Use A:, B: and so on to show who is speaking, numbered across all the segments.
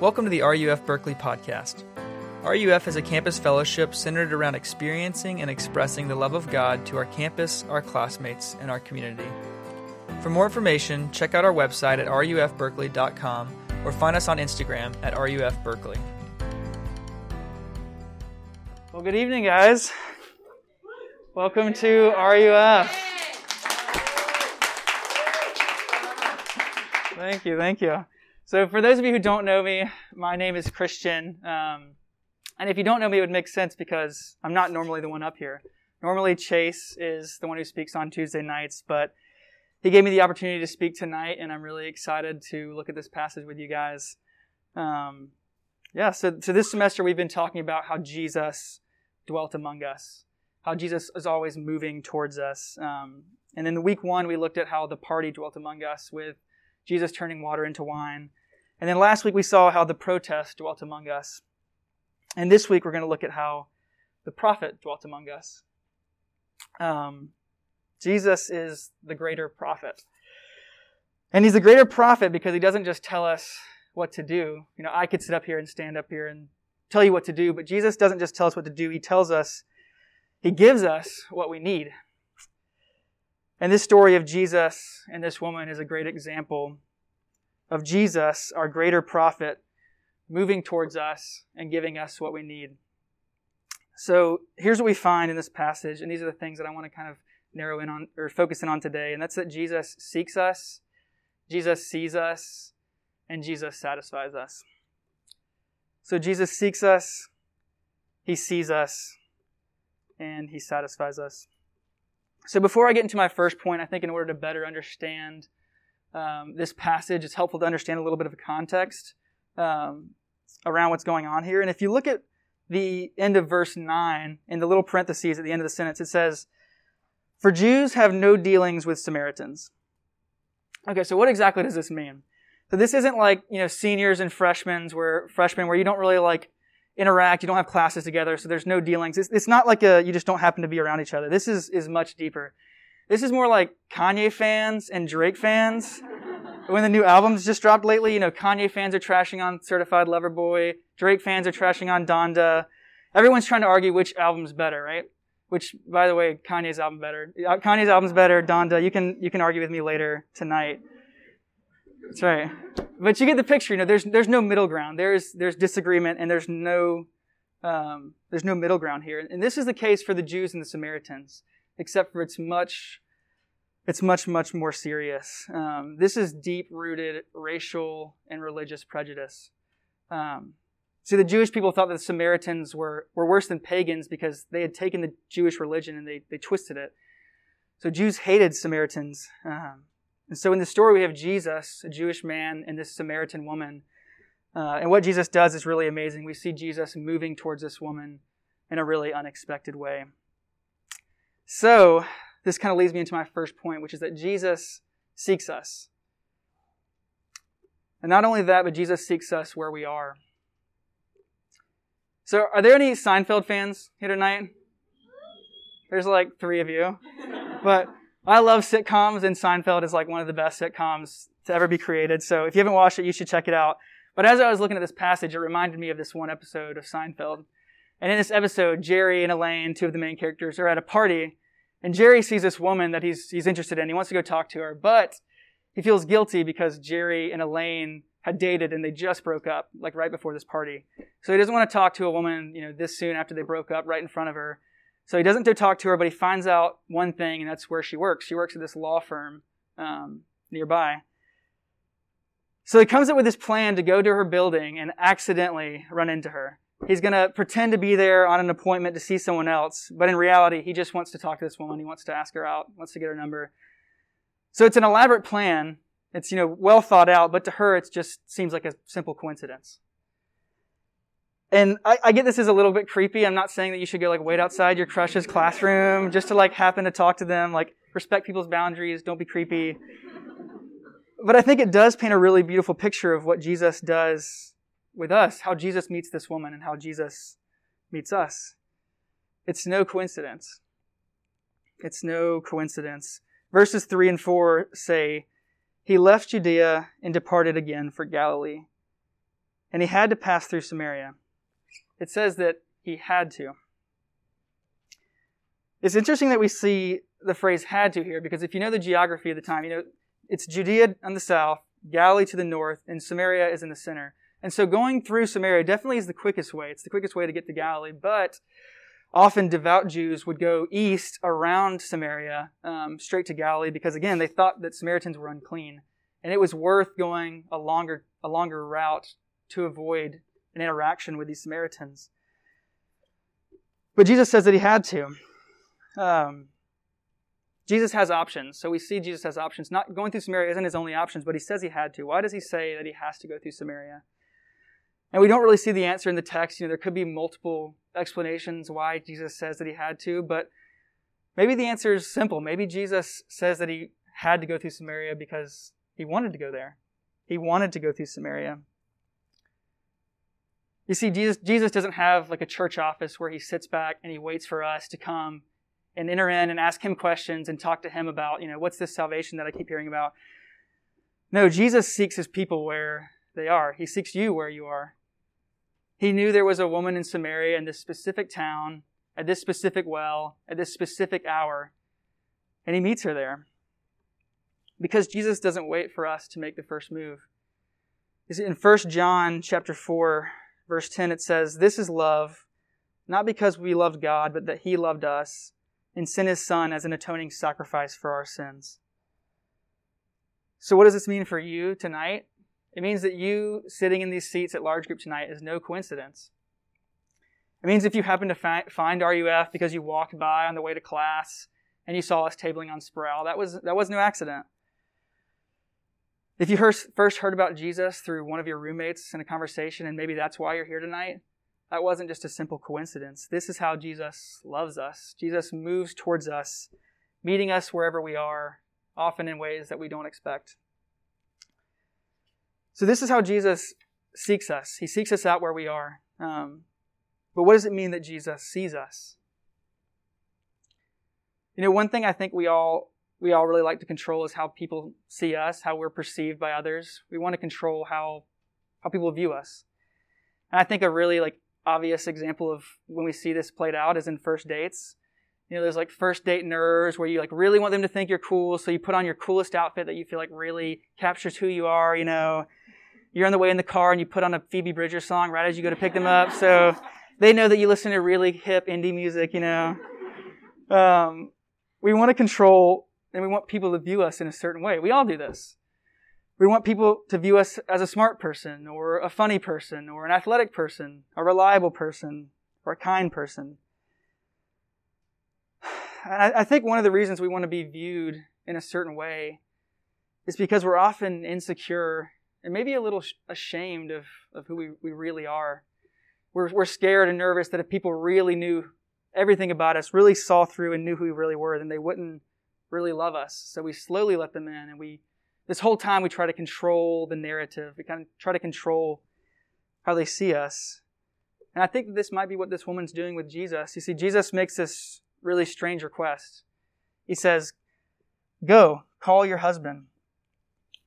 A: Welcome to the RUF Berkeley podcast. RUF is a campus fellowship centered around experiencing and expressing the love of God to our campus, our classmates, and our community. For more information, check out our website at rufberkeley.com or find us on Instagram at rufberkeley. Well, good evening, guys. Welcome to RUF. Thank you, thank you. So, for those of you who don't know me, my name is Christian. Um, and if you don't know me, it would make sense because I'm not normally the one up here. Normally, Chase is the one who speaks on Tuesday nights, but he gave me the opportunity to speak tonight, and I'm really excited to look at this passage with you guys. Um, yeah, so, so this semester we've been talking about how Jesus dwelt among us, how Jesus is always moving towards us. Um, and in the week one, we looked at how the party dwelt among us with Jesus turning water into wine. And then last week we saw how the protest dwelt among us. And this week we're going to look at how the prophet dwelt among us. Um, Jesus is the greater prophet. And he's the greater prophet because he doesn't just tell us what to do. You know, I could sit up here and stand up here and tell you what to do, but Jesus doesn't just tell us what to do. He tells us, he gives us what we need. And this story of Jesus and this woman is a great example of Jesus, our greater prophet, moving towards us and giving us what we need. So here's what we find in this passage, and these are the things that I want to kind of narrow in on or focus in on today, and that's that Jesus seeks us, Jesus sees us, and Jesus satisfies us. So Jesus seeks us, he sees us, and he satisfies us. So before I get into my first point, I think in order to better understand um, this passage, it's helpful to understand a little bit of a context um, around what's going on here. And if you look at the end of verse 9, in the little parentheses at the end of the sentence, it says, For Jews have no dealings with Samaritans. Okay, so what exactly does this mean? So this isn't like, you know, seniors and freshmen where freshmen where you don't really like interact, you don't have classes together, so there's no dealings. It's, it's not like a, you just don't happen to be around each other. This is, is much deeper. This is more like Kanye fans and Drake fans. when the new albums just dropped lately, you know, Kanye fans are trashing on Certified Lover Boy, Drake fans are trashing on Donda. Everyone's trying to argue which album's better, right? Which, by the way, Kanye's album better. Uh, Kanye's album's better. Donda, you can you can argue with me later tonight. That's right. But you get the picture. You know, there's there's no middle ground. There's there's disagreement, and there's no um, there's no middle ground here. And this is the case for the Jews and the Samaritans, except for it's much it's much much more serious. Um, this is deep rooted racial and religious prejudice. Um, see, the Jewish people thought that the Samaritans were were worse than pagans because they had taken the Jewish religion and they they twisted it. So Jews hated Samaritans. Um, and so in the story, we have Jesus, a Jewish man, and this Samaritan woman. Uh, and what Jesus does is really amazing. We see Jesus moving towards this woman in a really unexpected way. So, this kind of leads me into my first point, which is that Jesus seeks us. And not only that, but Jesus seeks us where we are. So, are there any Seinfeld fans here tonight? There's like three of you. But I love sitcoms, and Seinfeld is like one of the best sitcoms to ever be created. So if you haven't watched it, you should check it out. But as I was looking at this passage, it reminded me of this one episode of Seinfeld. And in this episode, Jerry and Elaine, two of the main characters, are at a party, and Jerry sees this woman that he's, he's interested in. He wants to go talk to her, but he feels guilty because Jerry and Elaine had dated and they just broke up, like right before this party. So he doesn't want to talk to a woman, you know, this soon after they broke up, right in front of her. So he doesn't go talk to her, but he finds out one thing, and that's where she works. She works at this law firm um, nearby. So he comes up with this plan to go to her building and accidentally run into her. He's going to pretend to be there on an appointment to see someone else, but in reality, he just wants to talk to this woman. He wants to ask her out, wants to get her number. So it's an elaborate plan. It's, you know, well thought out, but to her, it just seems like a simple coincidence. And I, I, get this is a little bit creepy. I'm not saying that you should go like wait outside your crush's classroom just to like happen to talk to them. Like respect people's boundaries. Don't be creepy. But I think it does paint a really beautiful picture of what Jesus does with us, how Jesus meets this woman and how Jesus meets us. It's no coincidence. It's no coincidence. Verses 3 and 4 say, He left Judea and departed again for Galilee and he had to pass through Samaria. It says that he had to. It's interesting that we see the phrase had to here because if you know the geography of the time, you know it's Judea on the south, Galilee to the north, and Samaria is in the center. And so going through Samaria definitely is the quickest way. It's the quickest way to get to Galilee, but often devout Jews would go east around Samaria, um, straight to Galilee, because again, they thought that Samaritans were unclean. And it was worth going a longer, a longer route to avoid an interaction with these Samaritans. But Jesus says that he had to. Um, Jesus has options. So we see Jesus has options. Not going through Samaria isn't his only options, but he says he had to. Why does he say that he has to go through Samaria? And we don't really see the answer in the text. You know, there could be multiple explanations why Jesus says that he had to, but maybe the answer is simple. Maybe Jesus says that he had to go through Samaria because he wanted to go there. He wanted to go through Samaria. You see, Jesus, Jesus doesn't have like a church office where he sits back and he waits for us to come and enter in and ask him questions and talk to him about, you know, what's this salvation that I keep hearing about? No, Jesus seeks his people where they are. He seeks you where you are. He knew there was a woman in Samaria in this specific town, at this specific well, at this specific hour, and he meets her there. Because Jesus doesn't wait for us to make the first move. Is it in 1 John chapter 4, verse 10, it says, This is love, not because we loved God, but that He loved us and sent His Son as an atoning sacrifice for our sins. So, what does this mean for you tonight? It means that you sitting in these seats at large group tonight is no coincidence. It means if you happen to fi- find RUF because you walked by on the way to class and you saw us tabling on Sproul, that was, that was no accident. If you first heard about Jesus through one of your roommates in a conversation, and maybe that's why you're here tonight, that wasn't just a simple coincidence. This is how Jesus loves us. Jesus moves towards us, meeting us wherever we are, often in ways that we don't expect. So, this is how Jesus seeks us. He seeks us out where we are. Um, but what does it mean that Jesus sees us? You know, one thing I think we all we all really like to control is how people see us, how we're perceived by others. We want to control how how people view us. And I think a really like obvious example of when we see this played out is in first dates. You know, there's like first date nerves where you like really want them to think you're cool, so you put on your coolest outfit that you feel like really captures who you are, you know. You're on the way in the car and you put on a Phoebe Bridgers song right as you go to pick them up, so they know that you listen to really hip indie music, you know. Um, we want to control and we want people to view us in a certain way. We all do this. We want people to view us as a smart person, or a funny person, or an athletic person, a reliable person, or a kind person. And I, think one of the reasons we want to be viewed in a certain way is because we're often insecure and maybe a little ashamed of, of who we, we really are. We're, we're scared and nervous that if people really knew everything about us, really saw through and knew who we really were, then they wouldn't really love us. So we slowly let them in and we, this whole time we try to control the narrative. We kind of try to control how they see us. And I think this might be what this woman's doing with Jesus. You see, Jesus makes this really strange request. He says, Go, call your husband.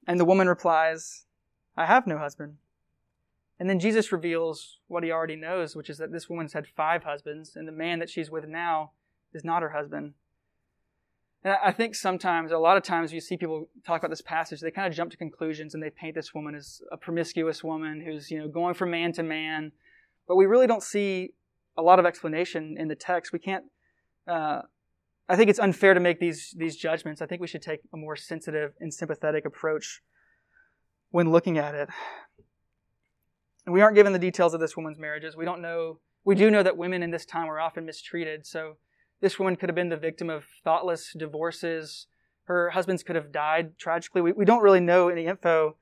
A: And the woman replies, I have no husband. And then Jesus reveals what he already knows, which is that this woman's had five husbands, and the man that she's with now is not her husband. And I think sometimes, a lot of times, you see people talk about this passage, they kind of jump to conclusions and they paint this woman as a promiscuous woman who's, you know, going from man to man. But we really don't see a lot of explanation in the text. We can't, uh, I think it's unfair to make these, these judgments. I think we should take a more sensitive and sympathetic approach when looking at it. And we aren't given the details of this woman's marriages. We don't know, we do know that women in this time were often mistreated. So this woman could have been the victim of thoughtless divorces. Her husbands could have died tragically. We, we don't really know any info.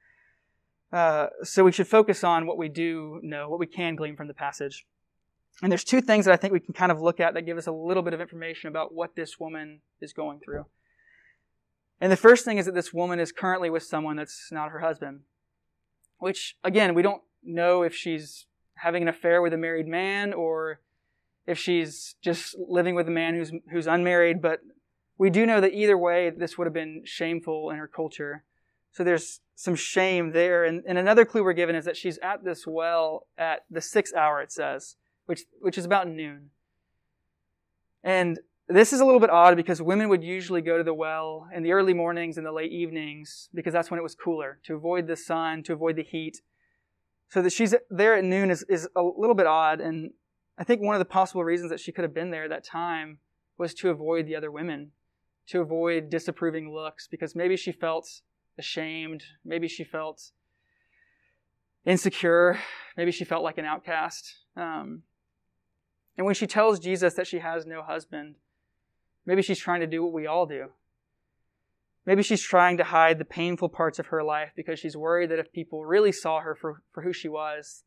A: Uh, so we should focus on what we do know, what we can glean from the passage. And there's two things that I think we can kind of look at that give us a little bit of information about what this woman is going through. And the first thing is that this woman is currently with someone that's not her husband. Which, again, we don't know if she's having an affair with a married man or if she's just living with a man who's, who's unmarried, but we do know that either way, this would have been shameful in her culture. So there's some shame there. And, and another clue we're given is that she's at this well at the sixth hour, it says, which, which is about noon. And this is a little bit odd because women would usually go to the well in the early mornings and the late evenings because that's when it was cooler to avoid the sun, to avoid the heat. So that she's there at noon is, is a little bit odd. And I think one of the possible reasons that she could have been there at that time was to avoid the other women, to avoid disapproving looks because maybe she felt ashamed, maybe she felt insecure, maybe she felt like an outcast. Um, and when she tells Jesus that she has no husband, Maybe she's trying to do what we all do. Maybe she's trying to hide the painful parts of her life because she's worried that if people really saw her for, for who she was,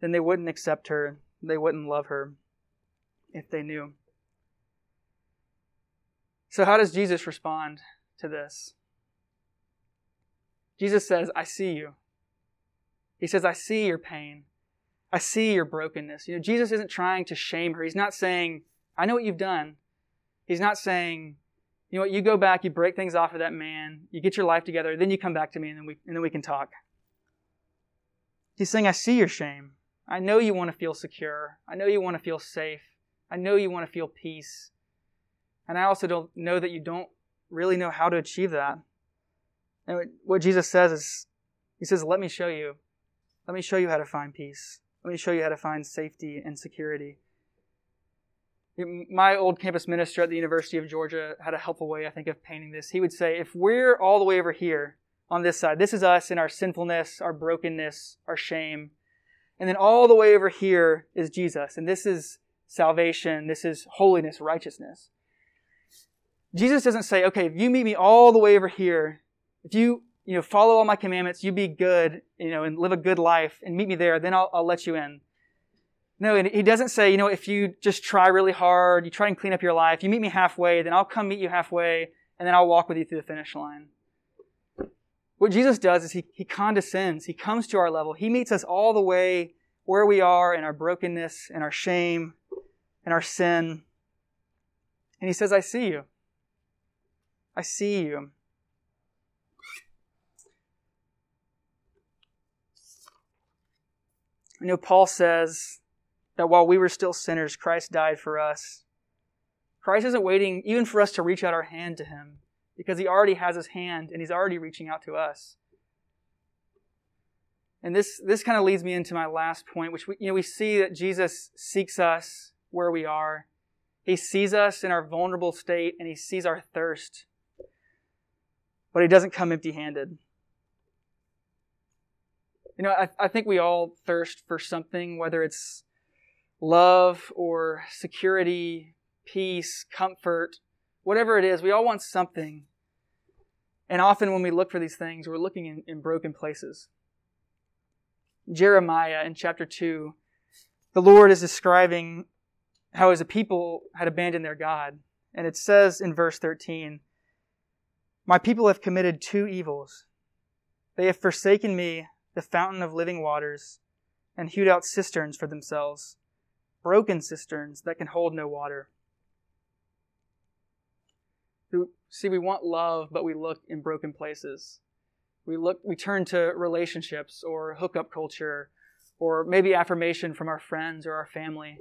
A: then they wouldn't accept her, they wouldn't love her if they knew. So, how does Jesus respond to this? Jesus says, I see you. He says, I see your pain. I see your brokenness. You know, Jesus isn't trying to shame her. He's not saying, I know what you've done. He's not saying, you know what, you go back, you break things off of that man, you get your life together, then you come back to me and then we, and then we can talk. He's saying, I see your shame. I know you want to feel secure. I know you want to feel safe. I know you want to feel peace. And I also don't know that you don't really know how to achieve that. And what Jesus says is, He says, Let me show you. Let me show you how to find peace. Let me show you how to find safety and security. My old campus minister at the University of Georgia had a helpful way, I think, of painting this. He would say, if we're all the way over here on this side, this is us in our sinfulness, our brokenness, our shame. And then all the way over here is Jesus. And this is salvation. This is holiness, righteousness. Jesus doesn't say, okay, if you meet me all the way over here, if you, you know, follow all my commandments, you be good, you know, and live a good life and meet me there, then I'll, I'll let you in. No, and he doesn't say, you know, if you just try really hard, you try and clean up your life, you meet me halfway, then I'll come meet you halfway, and then I'll walk with you through the finish line. What Jesus does is he, he condescends. He comes to our level. He meets us all the way where we are in our brokenness, in our shame, in our sin. And he says, I see you. I see you. You know, Paul says that while we were still sinners, Christ died for us. Christ isn't waiting even for us to reach out our hand to him because he already has his hand and he's already reaching out to us. And this, this kind of leads me into my last point, which we, you know, we see that Jesus seeks us where we are. He sees us in our vulnerable state and he sees our thirst. But he doesn't come empty handed. You know, I, I think we all thirst for something, whether it's love or security, peace, comfort, whatever it is, we all want something. And often when we look for these things, we're looking in, in broken places. Jeremiah in chapter 2, the Lord is describing how his people had abandoned their God. And it says in verse 13, My people have committed two evils. They have forsaken me, the fountain of living waters, and hewed out cisterns for themselves broken cisterns that can hold no water. See, we want love, but we look in broken places. We look, we turn to relationships or hookup culture or maybe affirmation from our friends or our family.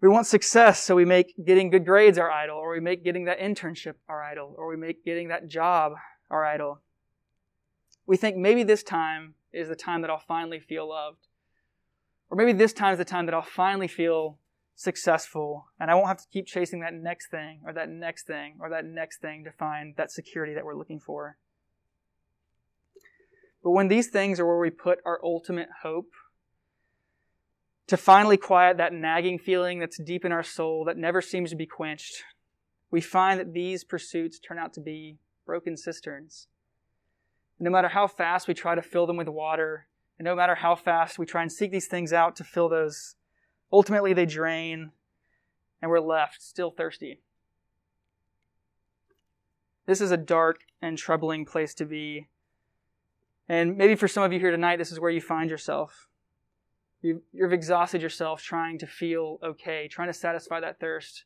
A: We want success, so we make getting good grades our idol, or we make getting that internship our idol, or we make getting that job our idol. We think maybe this time is the time that I'll finally feel loved. Or maybe this time is the time that I'll finally feel successful and I won't have to keep chasing that next thing or that next thing or that next thing to find that security that we're looking for. But when these things are where we put our ultimate hope, to finally quiet that nagging feeling that's deep in our soul that never seems to be quenched, we find that these pursuits turn out to be broken cisterns. No matter how fast we try to fill them with water, and no matter how fast we try and seek these things out to fill those, ultimately they drain and we're left still thirsty. This is a dark and troubling place to be. And maybe for some of you here tonight, this is where you find yourself. You, have exhausted yourself trying to feel okay, trying to satisfy that thirst.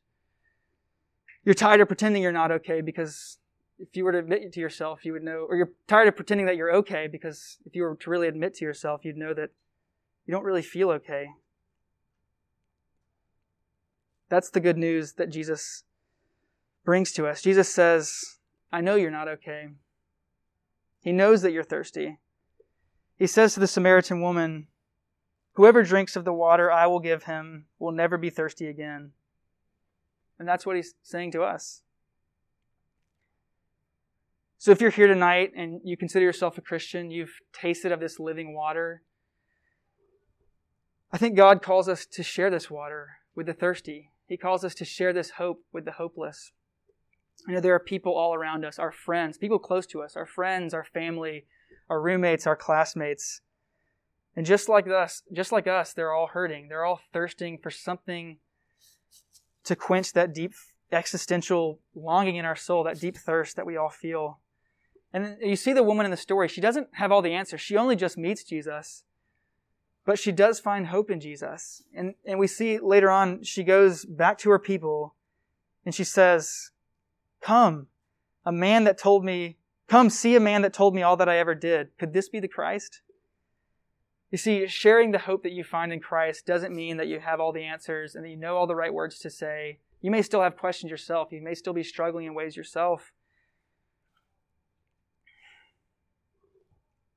A: You're tired of pretending you're not okay because if you were to admit to yourself, you would know, or you're tired of pretending that you're okay because if you were to really admit to yourself, you'd know that you don't really feel okay. That's the good news that Jesus brings to us. Jesus says, I know you're not okay. He knows that you're thirsty. He says to the Samaritan woman, Whoever drinks of the water I will give him will never be thirsty again. And that's what he's saying to us. So if you're here tonight and you consider yourself a Christian, you've tasted of this living water, I think God calls us to share this water with the thirsty. He calls us to share this hope with the hopeless. I know there are people all around us, our friends, people close to us, our friends, our family, our roommates, our classmates. And just like us, just like us, they're all hurting. They're all thirsting for something to quench that deep existential longing in our soul, that deep thirst that we all feel. And you see the woman in the story, she doesn't have all the answers. She only just meets Jesus. But she does find hope in Jesus. And, and we see later on, she goes back to her people and she says, Come, a man that told me, come see a man that told me all that I ever did. Could this be the Christ? You see, sharing the hope that you find in Christ doesn't mean that you have all the answers and that you know all the right words to say. You may still have questions yourself. You may still be struggling in ways yourself.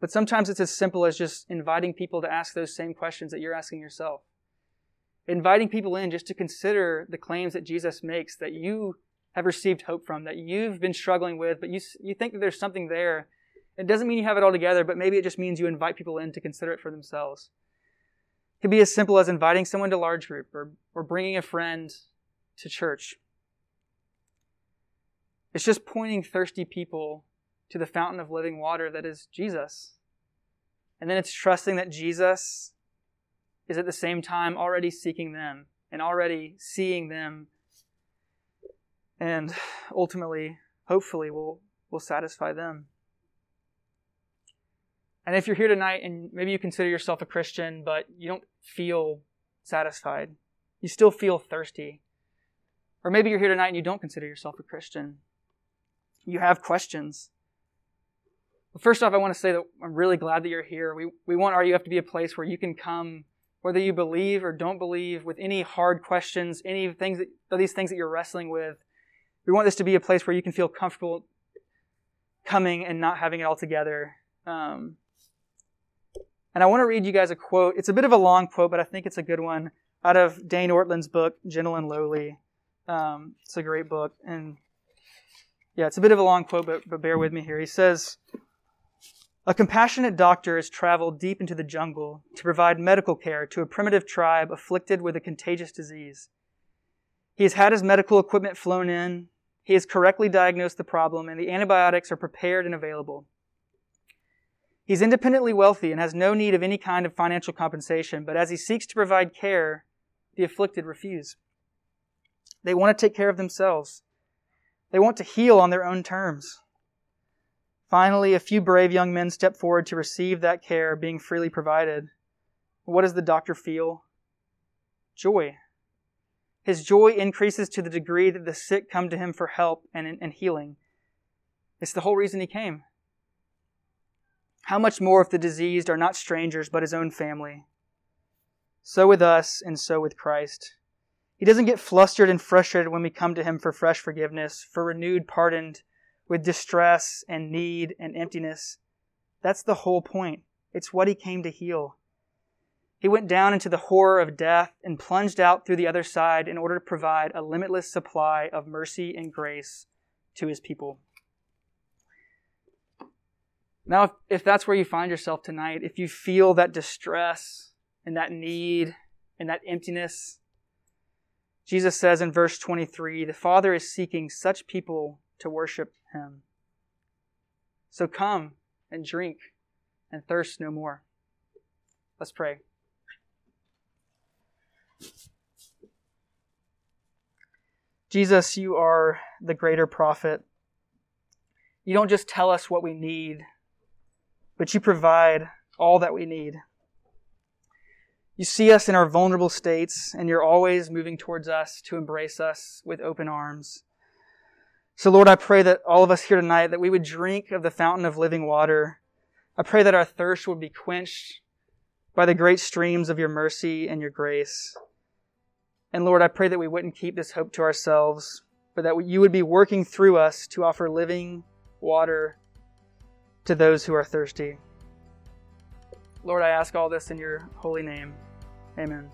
A: But sometimes it's as simple as just inviting people to ask those same questions that you're asking yourself. Inviting people in just to consider the claims that Jesus makes that you have received hope from, that you've been struggling with, but you, you think that there's something there. It doesn't mean you have it all together, but maybe it just means you invite people in to consider it for themselves. It could be as simple as inviting someone to large group or, or bringing a friend to church. It's just pointing thirsty people to the fountain of living water that is Jesus. And then it's trusting that Jesus is at the same time already seeking them and already seeing them and ultimately, hopefully, will will satisfy them. And if you're here tonight and maybe you consider yourself a Christian, but you don't feel satisfied, you still feel thirsty. Or maybe you're here tonight and you don't consider yourself a Christian. You have questions. First off, I want to say that I'm really glad that you're here. We, we want RUF to be a place where you can come, whether you believe or don't believe, with any hard questions, any things that, these things that you're wrestling with. We want this to be a place where you can feel comfortable coming and not having it all together. Um, and I want to read you guys a quote. It's a bit of a long quote, but I think it's a good one out of Dane Ortlund's book, Gentle and Lowly. Um, it's a great book. And yeah, it's a bit of a long quote, but, but bear with me here. He says, a compassionate doctor has traveled deep into the jungle to provide medical care to a primitive tribe afflicted with a contagious disease. He has had his medical equipment flown in. He has correctly diagnosed the problem, and the antibiotics are prepared and available. He's independently wealthy and has no need of any kind of financial compensation, but as he seeks to provide care, the afflicted refuse. They want to take care of themselves. They want to heal on their own terms. Finally, a few brave young men step forward to receive that care being freely provided. What does the doctor feel? Joy. His joy increases to the degree that the sick come to him for help and, and healing. It's the whole reason he came. How much more if the diseased are not strangers but his own family? So with us and so with Christ. He doesn't get flustered and frustrated when we come to him for fresh forgiveness, for renewed pardon with distress and need and emptiness. That's the whole point. It's what he came to heal. He went down into the horror of death and plunged out through the other side in order to provide a limitless supply of mercy and grace to his people. Now, if, if that's where you find yourself tonight, if you feel that distress and that need and that emptiness, Jesus says in verse 23 the Father is seeking such people to worship him. So come and drink and thirst no more. Let's pray. Jesus, you are the greater prophet. You don't just tell us what we need, but you provide all that we need. You see us in our vulnerable states, and you're always moving towards us to embrace us with open arms. So, Lord, I pray that all of us here tonight, that we would drink of the fountain of living water. I pray that our thirst would be quenched by the great streams of your mercy and your grace. And Lord, I pray that we wouldn't keep this hope to ourselves, but that you would be working through us to offer living water to those who are thirsty. Lord, I ask all this in your holy name. Amen.